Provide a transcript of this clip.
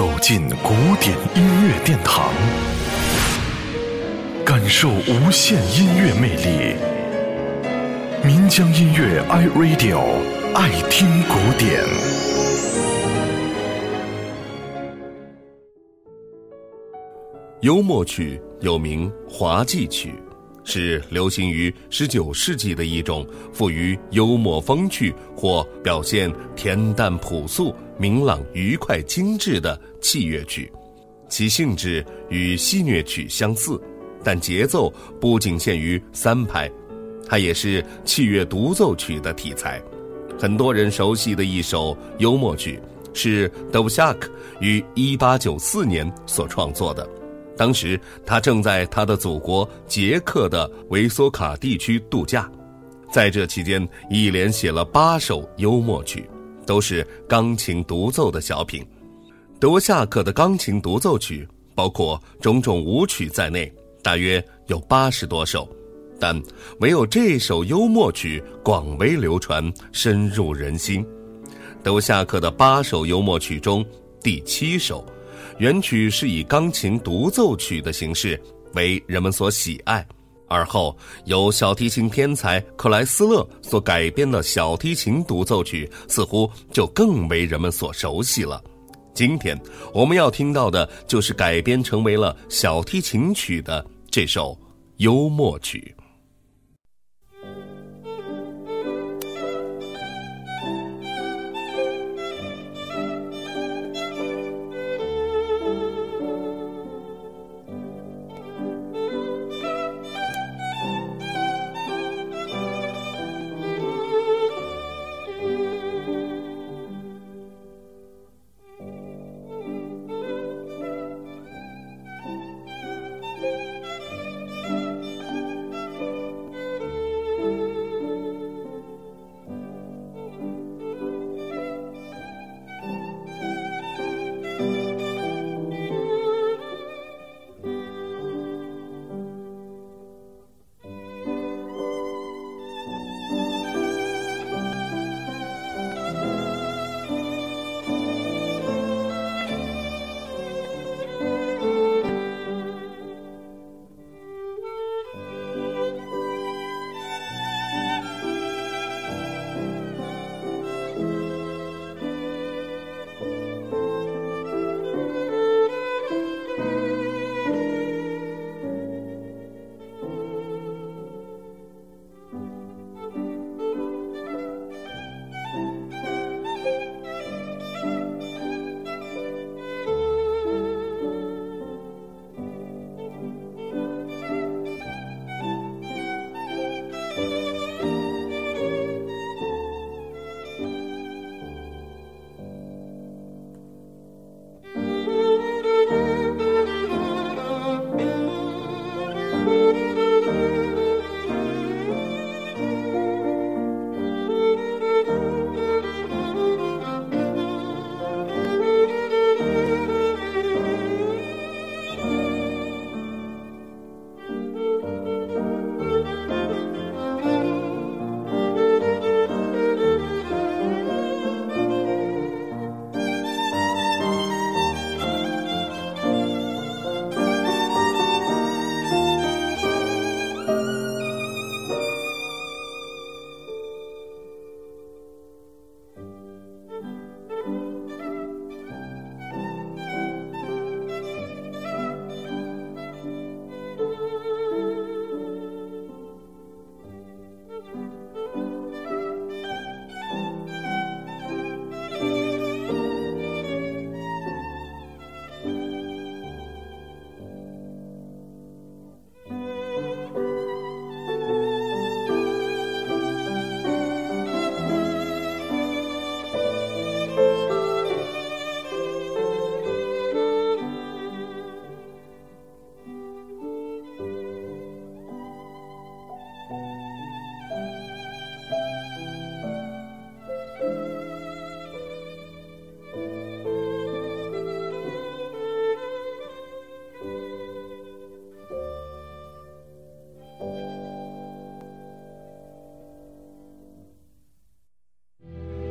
走进古典音乐殿堂，感受无限音乐魅力。民江音乐 iRadio 爱听古典。幽默曲又名滑稽曲，是流行于十九世纪的一种富于幽默风趣或表现恬淡朴素。明朗、愉快、精致的器乐曲，其性质与戏谑曲相似，但节奏不仅限于三拍，它也是器乐独奏曲的题材。很多人熟悉的一首幽默曲，是德布夏克于1894年所创作的。当时他正在他的祖国捷克的维索卡地区度假，在这期间一连写了八首幽默曲。都是钢琴独奏的小品，德沃夏克的钢琴独奏曲包括种种舞曲在内，大约有八十多首，但唯有这首幽默曲广为流传，深入人心。德沃夏克的八首幽默曲中，第七首，原曲是以钢琴独奏曲的形式为人们所喜爱。而后由小提琴天才克莱斯勒所改编的小提琴独奏曲，似乎就更为人们所熟悉了。今天我们要听到的，就是改编成为了小提琴曲的这首幽默曲。